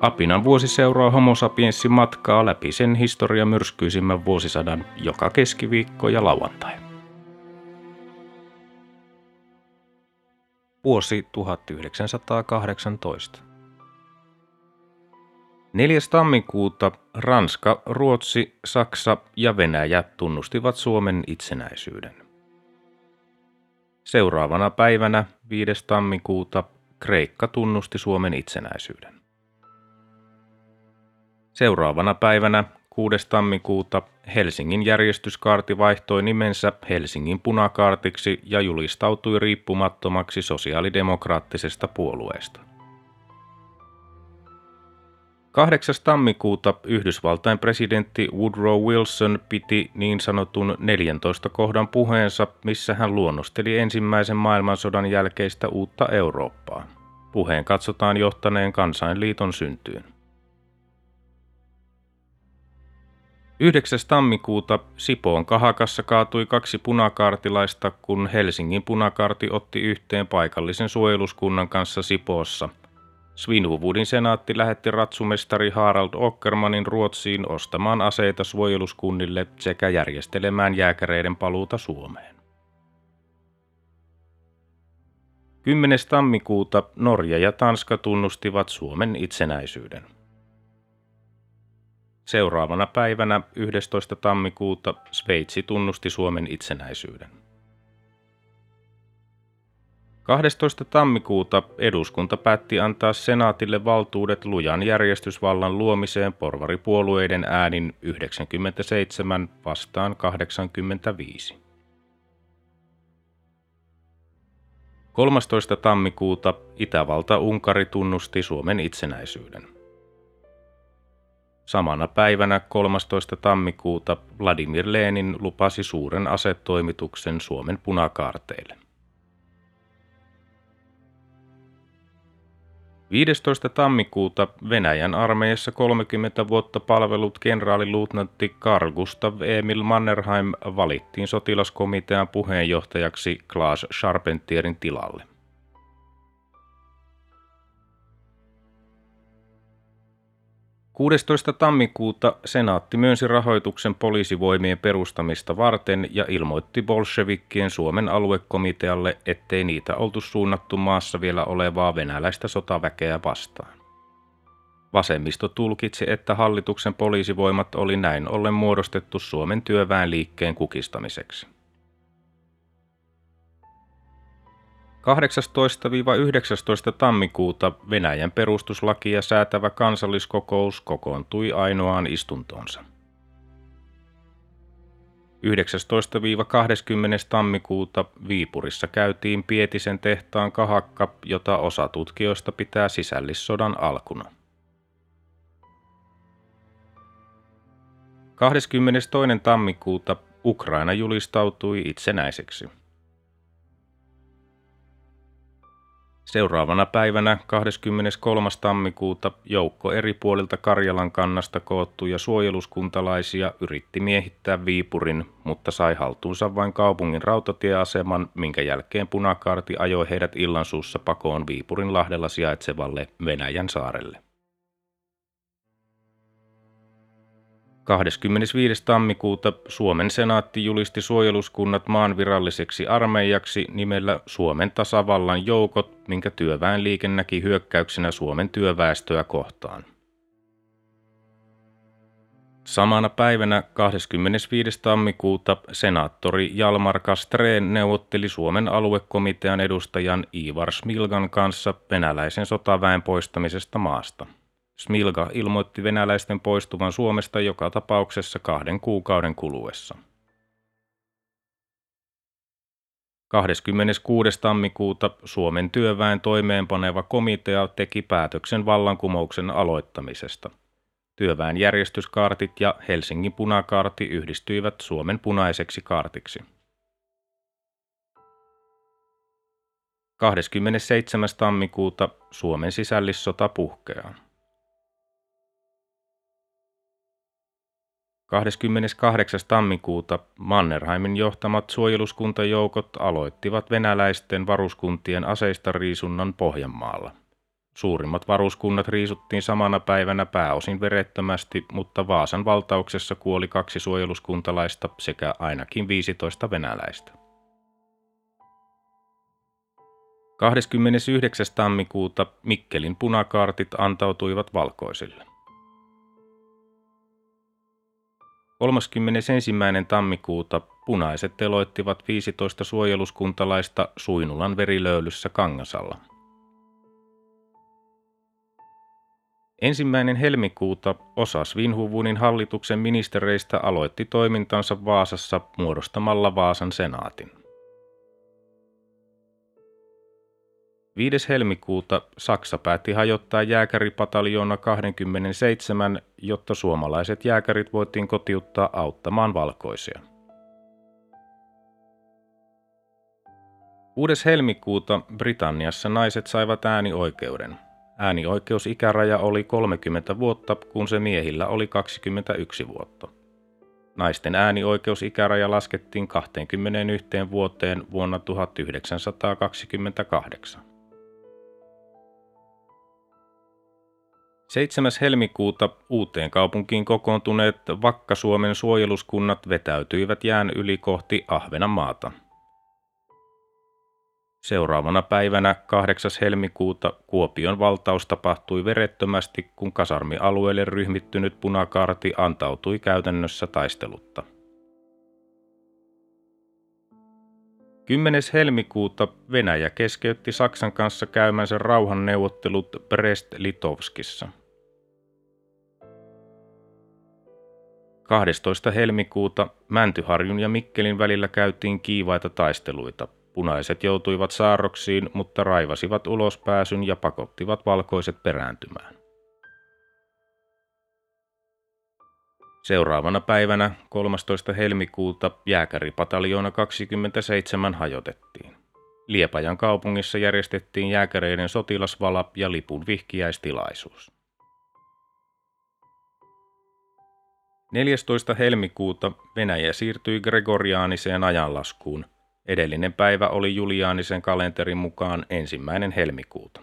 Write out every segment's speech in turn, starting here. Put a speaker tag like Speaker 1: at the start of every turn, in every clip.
Speaker 1: Apinan vuosi seuraa homo sapiensin matkaa läpi sen historia myrskyisimmän vuosisadan joka keskiviikko ja lauantai. Vuosi 1918. 4. tammikuuta Ranska, Ruotsi, Saksa ja Venäjä tunnustivat Suomen itsenäisyyden. Seuraavana päivänä 5. tammikuuta Kreikka tunnusti Suomen itsenäisyyden. Seuraavana päivänä 6. tammikuuta Helsingin järjestyskaarti vaihtoi nimensä Helsingin punakaartiksi ja julistautui riippumattomaksi sosiaalidemokraattisesta puolueesta. 8. tammikuuta Yhdysvaltain presidentti Woodrow Wilson piti niin sanotun 14 kohdan puheensa, missä hän luonnosteli ensimmäisen maailmansodan jälkeistä uutta Eurooppaa. Puheen katsotaan johtaneen kansainliiton syntyyn. 9. tammikuuta Sipoon kahakassa kaatui kaksi punakaartilaista, kun Helsingin punakaarti otti yhteen paikallisen suojeluskunnan kanssa Sipoossa. Svinhuvudin senaatti lähetti ratsumestari Harald Ockermanin Ruotsiin ostamaan aseita suojeluskunnille sekä järjestelemään jääkäreiden paluuta Suomeen. 10. tammikuuta Norja ja Tanska tunnustivat Suomen itsenäisyyden. Seuraavana päivänä 11. tammikuuta Sveitsi tunnusti Suomen itsenäisyyden. 12. tammikuuta eduskunta päätti antaa senaatille valtuudet lujan järjestysvallan luomiseen porvaripuolueiden äänin 97 vastaan 85. 13. tammikuuta Itävalta-Unkari tunnusti Suomen itsenäisyyden. Samana päivänä 13. tammikuuta Vladimir Lenin lupasi suuren asetoimituksen Suomen punakaarteille. 15. tammikuuta Venäjän armeijassa 30 vuotta palvelut kenraaliluutnantti Carl Gustav Emil Mannerheim valittiin sotilaskomitean puheenjohtajaksi Klaas Charpentierin tilalle. 16. tammikuuta senaatti myönsi rahoituksen poliisivoimien perustamista varten ja ilmoitti bolshevikkien Suomen aluekomitealle, ettei niitä oltu suunnattu maassa vielä olevaa venäläistä sotaväkeä vastaan. Vasemmisto tulkitsi, että hallituksen poliisivoimat oli näin ollen muodostettu Suomen työväenliikkeen kukistamiseksi. 18-19 tammikuuta Venäjän perustuslakia säätävä kansalliskokous kokoontui ainoaan istuntoonsa. 19-20 tammikuuta Viipurissa käytiin Pietisen tehtaan kahakka, jota osa tutkijoista pitää sisällissodan alkuna. 22. tammikuuta Ukraina julistautui itsenäiseksi. Seuraavana päivänä 23. tammikuuta joukko eri puolilta Karjalan kannasta koottuja suojeluskuntalaisia yritti miehittää Viipurin, mutta sai haltuunsa vain kaupungin rautatieaseman, minkä jälkeen punakaarti ajoi heidät illansuussa pakoon Viipurin lahdella sijaitsevalle Venäjän saarelle. 25. tammikuuta Suomen senaatti julisti suojeluskunnat maan viralliseksi armeijaksi nimellä Suomen tasavallan joukot, minkä työväenliike näki hyökkäyksenä Suomen työväestöä kohtaan. Samana päivänä 25. tammikuuta senaattori Jalmar Kastreen neuvotteli Suomen aluekomitean edustajan Ivar Smilgan kanssa venäläisen sotaväen poistamisesta maasta. Smilga ilmoitti venäläisten poistuvan Suomesta joka tapauksessa kahden kuukauden kuluessa. 26. tammikuuta Suomen työväen toimeenpaneva komitea teki päätöksen vallankumouksen aloittamisesta. Työväen järjestyskaartit ja Helsingin punakaarti yhdistyivät Suomen punaiseksi kaartiksi. 27. tammikuuta Suomen sisällissota puhkeaa. 28. tammikuuta Mannerheimin johtamat suojeluskuntajoukot aloittivat venäläisten varuskuntien aseista riisunnan Pohjanmaalla. Suurimmat varuskunnat riisuttiin samana päivänä pääosin verettömästi, mutta Vaasan valtauksessa kuoli kaksi suojeluskuntalaista sekä ainakin 15 venäläistä. 29. tammikuuta Mikkelin punakaartit antautuivat valkoisille. 31. tammikuuta punaiset teloittivat 15 suojeluskuntalaista Suinulan verilöylyssä Kangasalla. Ensimmäinen helmikuuta osa Svinhuvunin hallituksen ministereistä aloitti toimintansa Vaasassa muodostamalla Vaasan senaatin. 5. helmikuuta Saksa päätti hajottaa jääkäripataljoona 27, jotta suomalaiset jääkärit voitiin kotiuttaa auttamaan valkoisia. 6. helmikuuta Britanniassa naiset saivat äänioikeuden. Äänioikeusikäraja oli 30 vuotta, kun se miehillä oli 21 vuotta. Naisten äänioikeusikäraja laskettiin 21 vuoteen vuonna 1928. 7. helmikuuta uuteen kaupunkiin kokoontuneet Vakka-Suomen suojeluskunnat vetäytyivät jään yli kohti Ahvenanmaata. Seuraavana päivänä 8. helmikuuta Kuopion valtaus tapahtui verettömästi, kun kasarmialueelle ryhmittynyt punakaarti antautui käytännössä taistelutta. 10. helmikuuta Venäjä keskeytti Saksan kanssa käymänsä rauhanneuvottelut Brest-Litovskissa. 12. helmikuuta Mäntyharjun ja Mikkelin välillä käytiin kiivaita taisteluita. Punaiset joutuivat saarroksiin, mutta raivasivat ulospääsyn ja pakottivat valkoiset perääntymään. Seuraavana päivänä 13. helmikuuta jääkäripataljoona 27 hajotettiin. Liepajan kaupungissa järjestettiin jääkäreiden sotilasvala ja lipun vihkiäistilaisuus. 14. helmikuuta Venäjä siirtyi gregoriaaniseen ajanlaskuun. Edellinen päivä oli juliaanisen kalenterin mukaan ensimmäinen helmikuuta.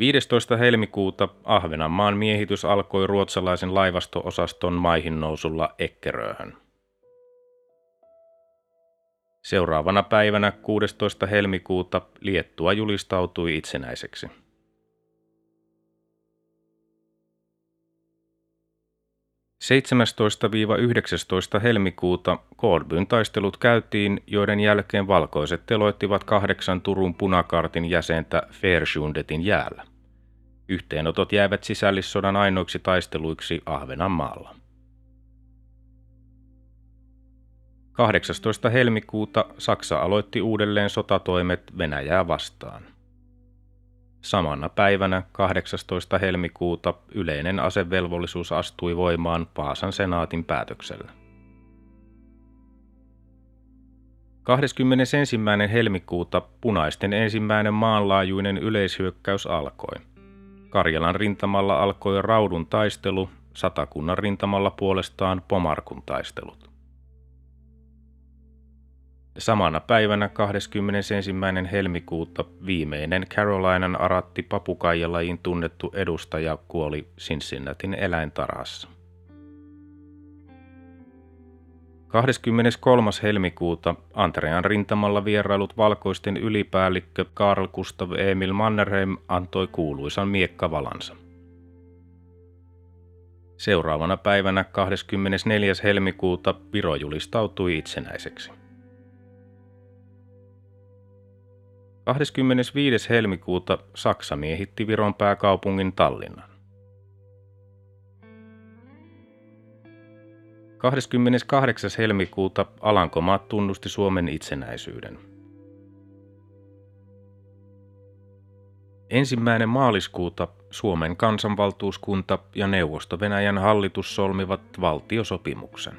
Speaker 1: 15. helmikuuta Ahvenanmaan miehitys alkoi ruotsalaisen laivasto-osaston maihin nousulla Ekkeröhön. Seuraavana päivänä 16. helmikuuta Liettua julistautui itsenäiseksi. 17-19 helmikuuta Koodbyn taistelut käytiin, joiden jälkeen valkoiset teloittivat kahdeksan Turun punakartin jäsentä Fersundetin jäällä. Yhteenotot jäävät sisällissodan ainoiksi taisteluiksi Ahvenanmaalla. 18. helmikuuta Saksa aloitti uudelleen sotatoimet Venäjää vastaan. Samana päivänä 18. helmikuuta yleinen asevelvollisuus astui voimaan Vaasan senaatin päätöksellä. 21. helmikuuta punaisten ensimmäinen maanlaajuinen yleishyökkäys alkoi. Karjalan rintamalla alkoi Raudun taistelu, Satakunnan rintamalla puolestaan Pomarkun taistelut. Samana päivänä 21. helmikuuta viimeinen Carolinan aratti papukaijalajiin tunnettu edustaja kuoli Cincinnatin eläintarhassa. 23. helmikuuta Antrean rintamalla vierailut valkoisten ylipäällikkö Karl Gustav Emil Mannerheim antoi kuuluisan miekkavalansa. Seuraavana päivänä 24. helmikuuta Viro julistautui itsenäiseksi. 25. helmikuuta Saksa miehitti Viron pääkaupungin Tallinnan. 28. helmikuuta Alankomaat tunnusti Suomen itsenäisyyden. Ensimmäinen maaliskuuta Suomen kansanvaltuuskunta ja Neuvosto-Venäjän hallitus solmivat valtiosopimuksen.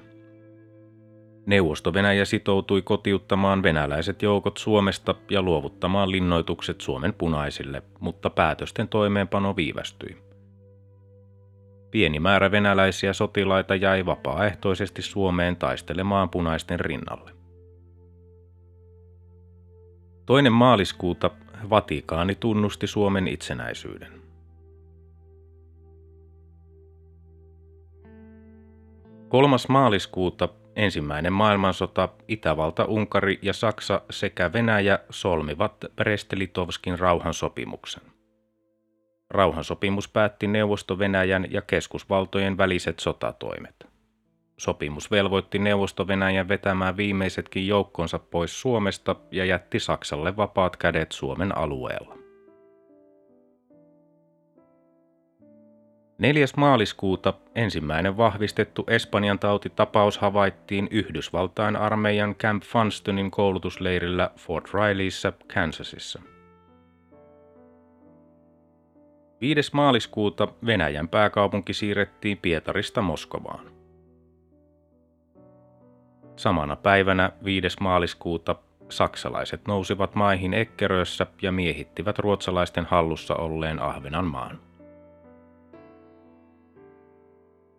Speaker 1: Neuvosto-Venäjä sitoutui kotiuttamaan venäläiset joukot Suomesta ja luovuttamaan linnoitukset Suomen punaisille, mutta päätösten toimeenpano viivästyi. Pieni määrä venäläisiä sotilaita jäi vapaaehtoisesti Suomeen taistelemaan punaisten rinnalle. Toinen maaliskuuta Vatikaani tunnusti Suomen itsenäisyyden. Kolmas maaliskuuta ensimmäinen maailmansota, Itävalta, Unkari ja Saksa sekä Venäjä solmivat Brest-Litovskin rauhansopimuksen. Rauhansopimus päätti Neuvosto-Venäjän ja keskusvaltojen väliset sotatoimet. Sopimus velvoitti Neuvosto-Venäjän vetämään viimeisetkin joukkonsa pois Suomesta ja jätti Saksalle vapaat kädet Suomen alueella. 4. maaliskuuta ensimmäinen vahvistettu Espanjan tautitapaus havaittiin Yhdysvaltain armeijan Camp Funstonin koulutusleirillä Fort Rileyssä, Kansasissa. 5. maaliskuuta Venäjän pääkaupunki siirrettiin Pietarista Moskovaan. Samana päivänä 5. maaliskuuta saksalaiset nousivat maihin Ekkerössä ja miehittivät ruotsalaisten hallussa olleen Ahvenanmaan.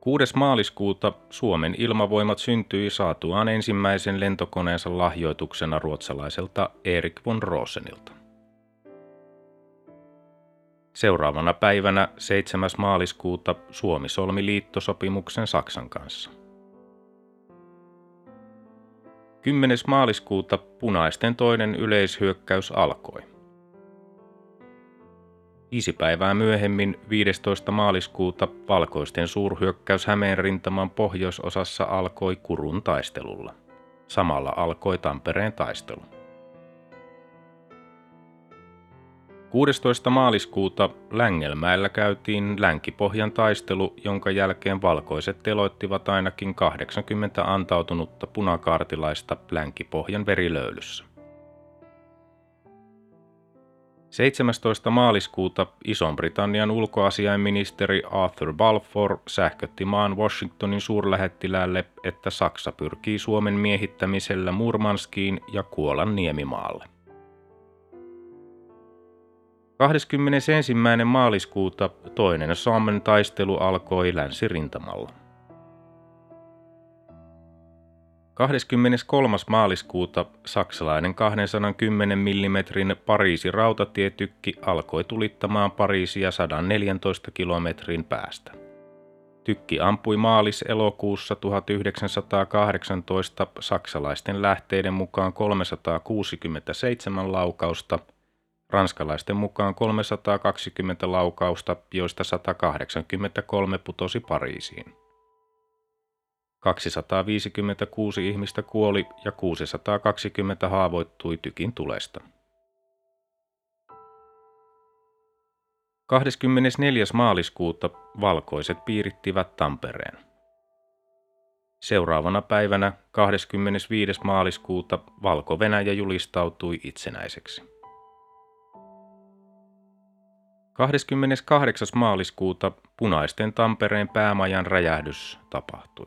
Speaker 1: 6. maaliskuuta Suomen ilmavoimat syntyi saatuaan ensimmäisen lentokoneensa lahjoituksena ruotsalaiselta Erik von Rosenilta. Seuraavana päivänä 7. maaliskuuta Suomi solmi liittosopimuksen Saksan kanssa. 10. maaliskuuta punaisten toinen yleishyökkäys alkoi. Viisi päivää myöhemmin 15. maaliskuuta valkoisten suurhyökkäys Hämeen rintaman pohjoisosassa alkoi Kurun taistelulla. Samalla alkoi Tampereen taistelu. 16. maaliskuuta Längelmäellä käytiin Länkipohjan taistelu, jonka jälkeen valkoiset teloittivat ainakin 80 antautunutta punakaartilaista Länkipohjan verilöylyssä. 17. maaliskuuta Ison-Britannian ulkoasiainministeri Arthur Balfour sähkötti maan Washingtonin suurlähettiläälle, että Saksa pyrkii Suomen miehittämisellä Murmanskiin ja Kuolan niemimaalle. 21. maaliskuuta toinen Suomen taistelu alkoi länsirintamalla. 23. maaliskuuta saksalainen 210 mm Pariisi rautatietykki alkoi tulittamaan Pariisia 114 kilometrin päästä. Tykki ampui maalis-elokuussa 1918 saksalaisten lähteiden mukaan 367 laukausta – ranskalaisten mukaan 320 laukausta, joista 183 putosi Pariisiin. 256 ihmistä kuoli ja 620 haavoittui tykin tulesta. 24. maaliskuuta valkoiset piirittivät Tampereen. Seuraavana päivänä 25. maaliskuuta Valko-Venäjä julistautui itsenäiseksi. 28. maaliskuuta punaisten Tampereen päämajan räjähdys tapahtui.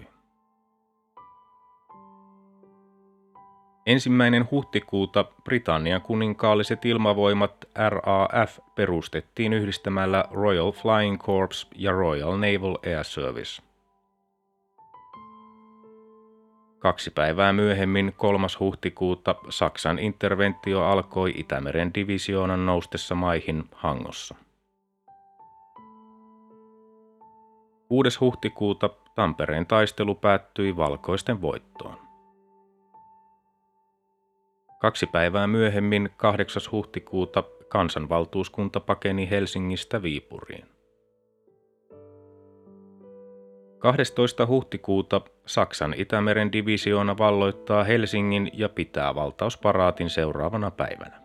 Speaker 1: Ensimmäinen huhtikuuta Britannian kuninkaalliset ilmavoimat RAF perustettiin yhdistämällä Royal Flying Corps ja Royal Naval Air Service. Kaksi päivää myöhemmin, 3. huhtikuuta, Saksan interventio alkoi Itämeren divisioonan noustessa maihin Hangossa. 6. huhtikuuta Tampereen taistelu päättyi valkoisten voittoon. Kaksi päivää myöhemmin, 8. huhtikuuta, kansanvaltuuskunta pakeni Helsingistä Viipuriin. 12. huhtikuuta Saksan Itämeren divisioona valloittaa Helsingin ja pitää valtausparaatin seuraavana päivänä.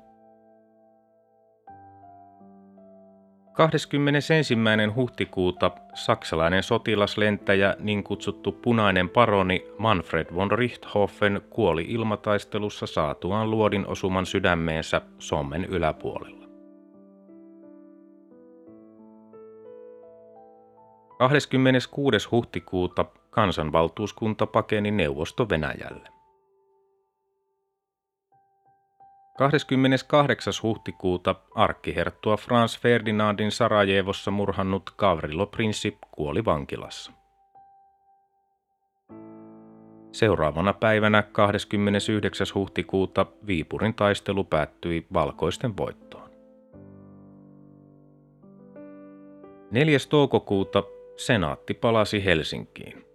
Speaker 1: 21. huhtikuuta saksalainen sotilaslentäjä, niin kutsuttu punainen paroni Manfred von Richthofen kuoli ilmataistelussa saatuaan luodin osuman sydämeensä sommen yläpuolella. 26. huhtikuuta kansanvaltuuskunta pakeni neuvosto Venäjälle. 28. huhtikuuta arkkiherttua Franz Ferdinandin Sarajevossa murhannut Gavrilo Princip kuoli vankilassa. Seuraavana päivänä 29. huhtikuuta Viipurin taistelu päättyi valkoisten voittoon. 4. toukokuuta senaatti palasi Helsinkiin.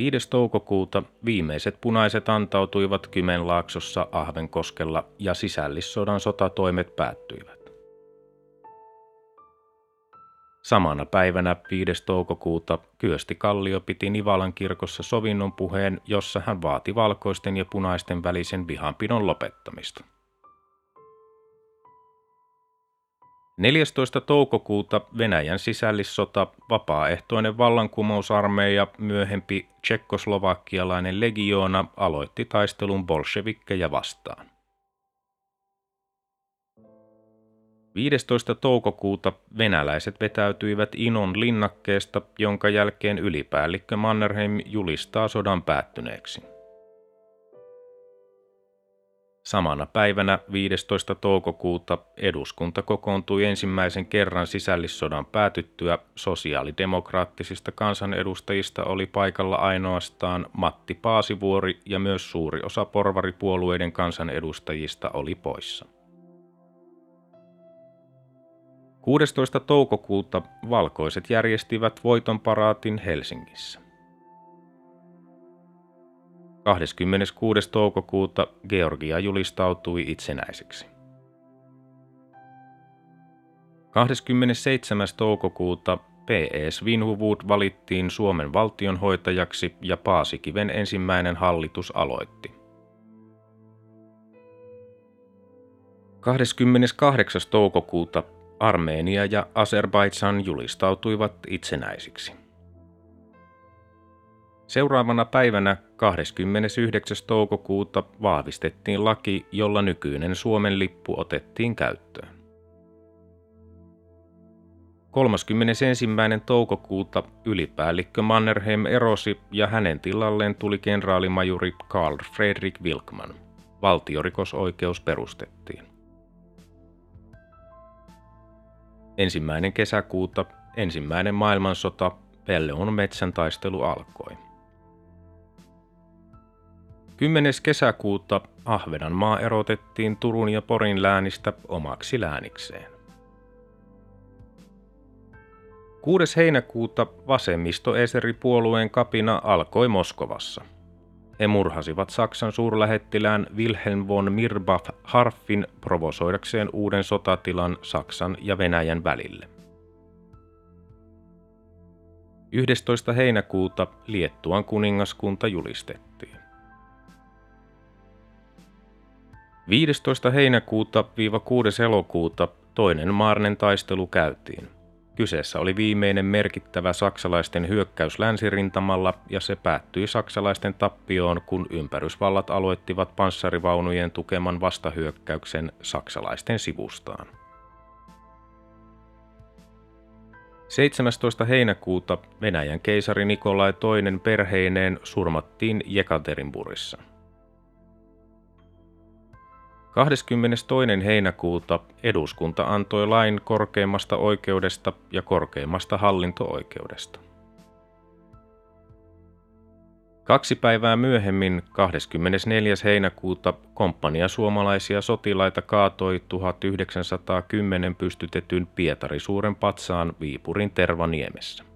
Speaker 1: 5. toukokuuta viimeiset punaiset antautuivat Kymenlaaksossa Ahvenkoskella ja sisällissodan sotatoimet päättyivät. Samana päivänä 5. toukokuuta Kyösti Kallio piti Nivalan kirkossa sovinnon puheen, jossa hän vaati valkoisten ja punaisten välisen vihanpidon lopettamista. 14. toukokuuta Venäjän sisällissota, vapaaehtoinen vallankumousarmeija, myöhempi tsekkoslovakialainen legioona aloitti taistelun bolshevikkeja vastaan. 15. toukokuuta venäläiset vetäytyivät Inon linnakkeesta, jonka jälkeen ylipäällikkö Mannerheim julistaa sodan päättyneeksi. Samana päivänä 15. toukokuuta eduskunta kokoontui ensimmäisen kerran sisällissodan päätyttyä. Sosiaalidemokraattisista kansanedustajista oli paikalla ainoastaan Matti Paasivuori ja myös suuri osa porvaripuolueiden kansanedustajista oli poissa. 16. toukokuuta valkoiset järjestivät voitonparaatin Helsingissä. 26. toukokuuta Georgia julistautui itsenäiseksi. 27. toukokuuta P.E. Svinhuvud valittiin Suomen valtionhoitajaksi ja Paasikiven ensimmäinen hallitus aloitti. 28. toukokuuta Armeenia ja Azerbaidsan julistautuivat itsenäisiksi. Seuraavana päivänä 29. toukokuuta vahvistettiin laki, jolla nykyinen Suomen lippu otettiin käyttöön. 31. toukokuuta ylipäällikkö Mannerheim erosi ja hänen tilalleen tuli kenraalimajuri Karl Fredrik Wilkman. Valtiorikosoikeus perustettiin. Ensimmäinen kesäkuuta ensimmäinen maailmansota Pelleon metsän taistelu alkoi. 10. kesäkuuta Ahvenanmaa erotettiin Turun ja Porin läänistä omaksi läänikseen. 6. heinäkuuta vasemmisto-eseri-puolueen kapina alkoi Moskovassa. He murhasivat Saksan suurlähettilään Wilhelm von Mirbach Harfin provosoidakseen uuden sotatilan Saksan ja Venäjän välille. 11. heinäkuuta Liettuan kuningaskunta julistettiin. 15. heinäkuuta-6. elokuuta toinen Maarnen taistelu käytiin. Kyseessä oli viimeinen merkittävä saksalaisten hyökkäys länsirintamalla ja se päättyi saksalaisten tappioon, kun ympärysvallat aloittivat panssarivaunujen tukeman vastahyökkäyksen saksalaisten sivustaan. 17. heinäkuuta Venäjän keisari Nikolai II perheineen surmattiin Jekaterinburissa. 22. heinäkuuta eduskunta antoi lain korkeimmasta oikeudesta ja korkeimmasta hallinto-oikeudesta. Kaksi päivää myöhemmin, 24. heinäkuuta, komppania suomalaisia sotilaita kaatoi 1910 pystytetyn Pietari-suuren patsaan Viipurin Tervaniemessä.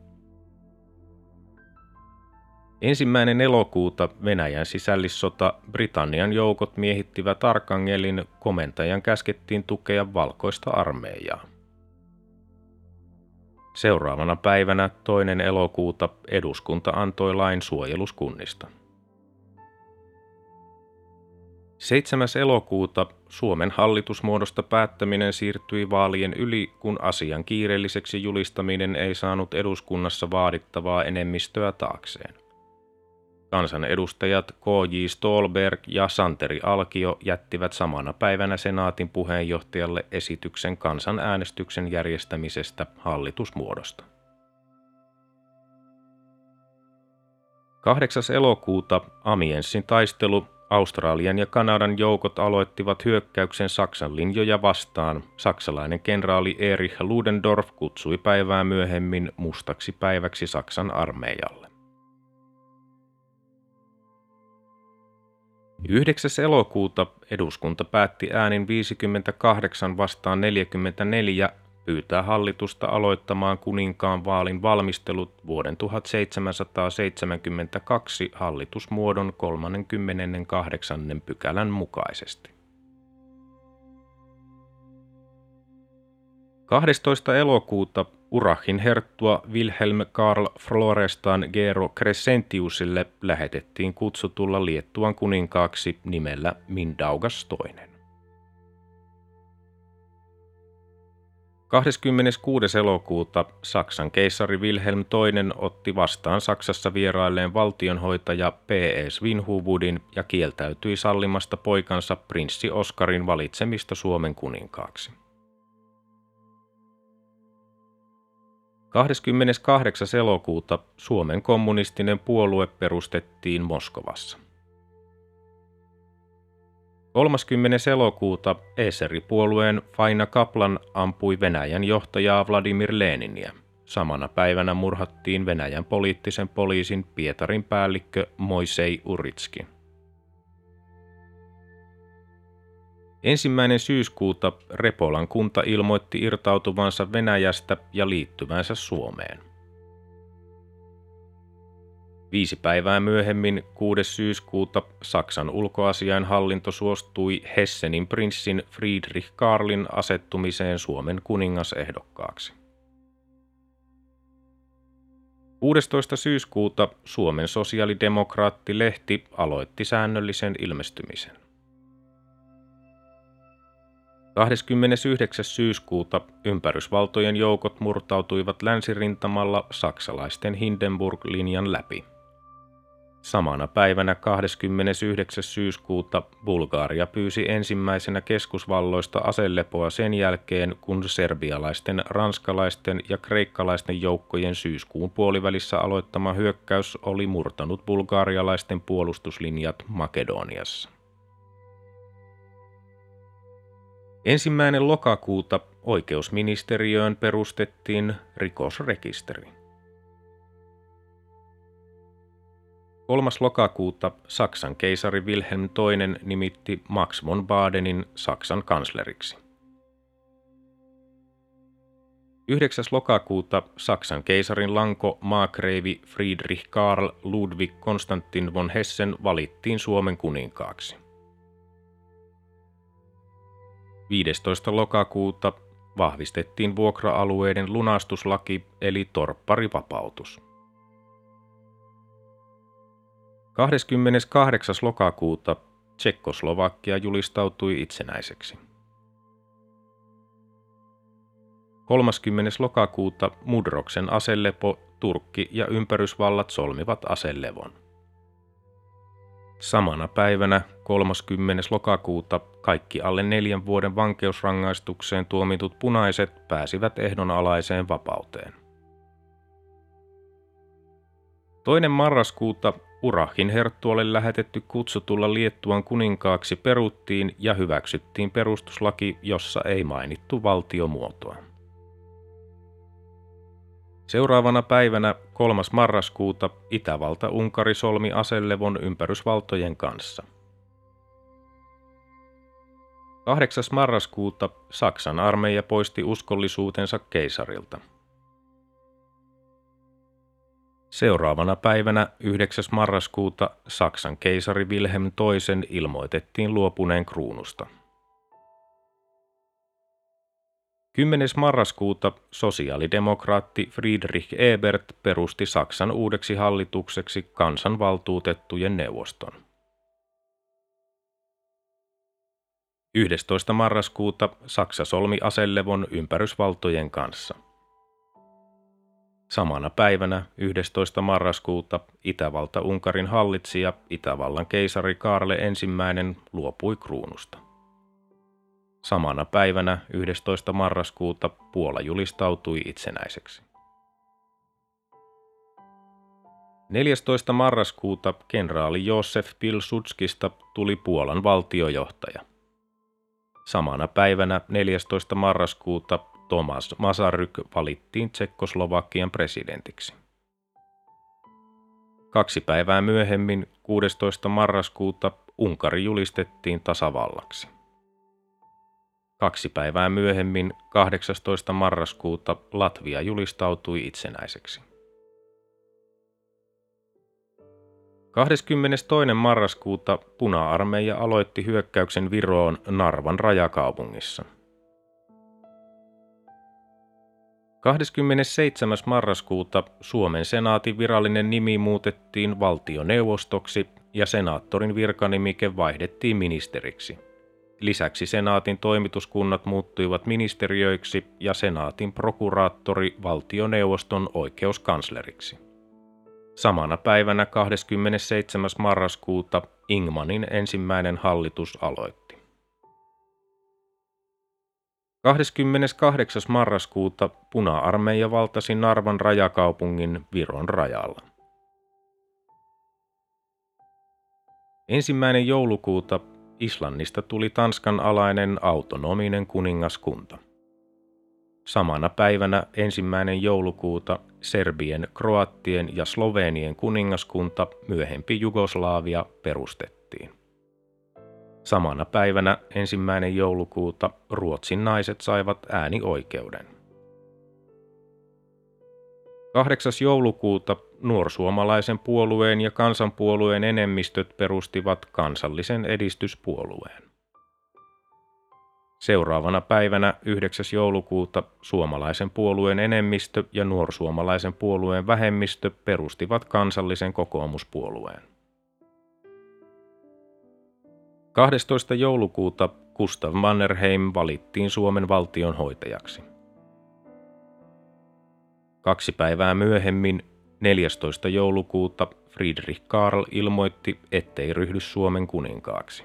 Speaker 1: Ensimmäinen elokuuta Venäjän sisällissota Britannian joukot miehittivät Arkangelin, komentajan käskettiin tukea valkoista armeijaa. Seuraavana päivänä toinen elokuuta eduskunta antoi lain suojeluskunnista. 7. elokuuta Suomen hallitusmuodosta päättäminen siirtyi vaalien yli, kun asian kiireelliseksi julistaminen ei saanut eduskunnassa vaadittavaa enemmistöä taakseen. Kansanedustajat K.J. Stolberg ja Santeri Alkio jättivät samana päivänä senaatin puheenjohtajalle esityksen kansanäänestyksen järjestämisestä hallitusmuodosta. 8. elokuuta Amiensin taistelu Australian ja Kanadan joukot aloittivat hyökkäyksen Saksan linjoja vastaan. Saksalainen kenraali Erich Ludendorff kutsui päivää myöhemmin mustaksi päiväksi Saksan armeijalle. 9. elokuuta eduskunta päätti äänin 58 vastaan 44 pyytää hallitusta aloittamaan kuninkaan vaalin valmistelut vuoden 1772 hallitusmuodon 38. pykälän mukaisesti. 12. elokuuta Urachin herttua Wilhelm Karl Florestan Gero Crescentiusille lähetettiin kutsutulla Liettuan kuninkaaksi nimellä Mindaugas II. 26. elokuuta Saksan keisari Wilhelm II otti vastaan Saksassa vierailleen valtionhoitaja P.E. Svinhuvudin ja kieltäytyi sallimasta poikansa prinssi Oskarin valitsemista Suomen kuninkaaksi. 28. elokuuta Suomen kommunistinen puolue perustettiin Moskovassa. 30. elokuuta Eseri-puolueen Faina Kaplan ampui Venäjän johtajaa Vladimir Leninia. Samana päivänä murhattiin Venäjän poliittisen poliisin Pietarin päällikkö Moisei Uritski. Ensimmäinen syyskuuta Repolan kunta ilmoitti irtautuvansa Venäjästä ja liittyvänsä Suomeen. Viisi päivää myöhemmin, 6. syyskuuta, Saksan ulkoasiainhallinto suostui Hessenin prinssin Friedrich Karlin asettumiseen Suomen kuningasehdokkaaksi. 16. syyskuuta Suomen sosiaalidemokraatti-lehti aloitti säännöllisen ilmestymisen. 29. syyskuuta ympärysvaltojen joukot murtautuivat länsirintamalla saksalaisten Hindenburg-linjan läpi. Samana päivänä 29. syyskuuta Bulgaria pyysi ensimmäisenä keskusvalloista aselepoa sen jälkeen, kun serbialaisten, ranskalaisten ja kreikkalaisten joukkojen syyskuun puolivälissä aloittama hyökkäys oli murtanut bulgaarialaisten puolustuslinjat Makedoniassa. Ensimmäinen lokakuuta oikeusministeriöön perustettiin rikosrekisteri. 3. lokakuuta Saksan keisari Wilhelm II nimitti Max von Badenin Saksan kansleriksi. 9. lokakuuta Saksan keisarin lanko maakreivi Friedrich Karl Ludwig Konstantin von Hessen valittiin Suomen kuninkaaksi. 15. lokakuuta vahvistettiin vuokra-alueiden lunastuslaki eli torpparivapautus. 28. lokakuuta Tsekkoslovakia julistautui itsenäiseksi. 30. lokakuuta Mudroksen aselepo, Turkki ja ympärysvallat solmivat aselevon. Samana päivänä 30. lokakuuta kaikki alle neljän vuoden vankeusrangaistukseen tuomitut punaiset pääsivät ehdonalaiseen vapauteen. Toinen marraskuuta Urahin herttualle lähetetty kutsu tulla Liettuan kuninkaaksi peruttiin ja hyväksyttiin perustuslaki, jossa ei mainittu valtiomuotoa. Seuraavana päivänä 3. marraskuuta Itävalta-Unkari solmi aselevon ympärysvaltojen kanssa. 8. marraskuuta Saksan armeija poisti uskollisuutensa keisarilta – Seuraavana päivänä 9. marraskuuta Saksan keisari Wilhelm II ilmoitettiin luopuneen kruunusta. 10. marraskuuta sosiaalidemokraatti Friedrich Ebert perusti Saksan uudeksi hallitukseksi kansanvaltuutettujen neuvoston. 11. marraskuuta Saksa solmi aselevon ympärysvaltojen kanssa. Samana päivänä 11. marraskuuta Itävalta-Unkarin hallitsija Itävallan keisari Kaarle I luopui kruunusta. Samana päivänä 11. marraskuuta Puola julistautui itsenäiseksi. 14. marraskuuta kenraali Josef Pilsudskista tuli Puolan valtiojohtaja. Samana päivänä 14. marraskuuta Tomas Masaryk valittiin Tsekkoslovakian presidentiksi. Kaksi päivää myöhemmin, 16. marraskuuta, Unkari julistettiin tasavallaksi. Kaksi päivää myöhemmin, 18. marraskuuta, Latvia julistautui itsenäiseksi. 22. marraskuuta puna-armeija aloitti hyökkäyksen Viroon Narvan rajakaupungissa. 27. marraskuuta Suomen senaatin virallinen nimi muutettiin valtioneuvostoksi ja senaattorin virkanimike vaihdettiin ministeriksi. Lisäksi senaatin toimituskunnat muuttuivat ministeriöiksi ja senaatin prokuraattori valtioneuvoston oikeuskansleriksi. Samana päivänä 27. marraskuuta Ingmanin ensimmäinen hallitus aloitti. 28. marraskuuta puna-armeija valtasi Narvan rajakaupungin Viron rajalla. Ensimmäinen joulukuuta Islannista tuli Tanskan alainen autonominen kuningaskunta. Samana päivänä ensimmäinen joulukuuta Serbien, Kroattien ja Slovenien kuningaskunta, myöhempi Jugoslavia, perustettiin. Samana päivänä ensimmäinen joulukuuta Ruotsin naiset saivat äänioikeuden. 8. joulukuuta nuorsuomalaisen puolueen ja kansanpuolueen enemmistöt perustivat kansallisen edistyspuolueen. Seuraavana päivänä 9. joulukuuta suomalaisen puolueen enemmistö ja nuorsuomalaisen puolueen vähemmistö perustivat kansallisen kokoomuspuolueen. 12. joulukuuta Gustav Mannerheim valittiin Suomen valtionhoitajaksi. Kaksi päivää myöhemmin, 14. joulukuuta, Friedrich Karl ilmoitti, ettei ryhdy Suomen kuninkaaksi.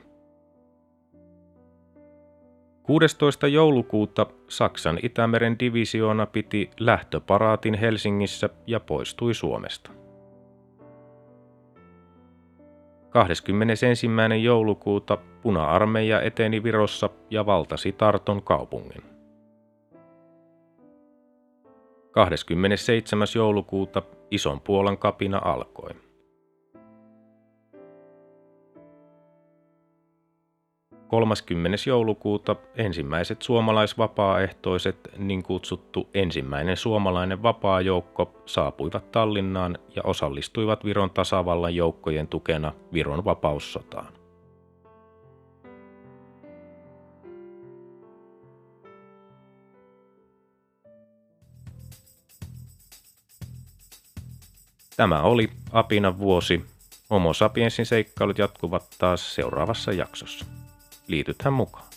Speaker 1: 16. joulukuuta Saksan Itämeren divisioona piti lähtöparaatin Helsingissä ja poistui Suomesta. 21. joulukuuta puna-armeija eteni Virossa ja valtasi Tarton kaupungin. 27. joulukuuta Ison Puolan kapina alkoi. 30. joulukuuta ensimmäiset suomalaisvapaaehtoiset, niin kutsuttu ensimmäinen suomalainen vapaajoukko, saapuivat Tallinnaan ja osallistuivat Viron tasavallan joukkojen tukena Viron vapaussotaan. Tämä oli Apina vuosi. Homo sapiensin seikkailut jatkuvat taas seuraavassa jaksossa liitythän mukaan.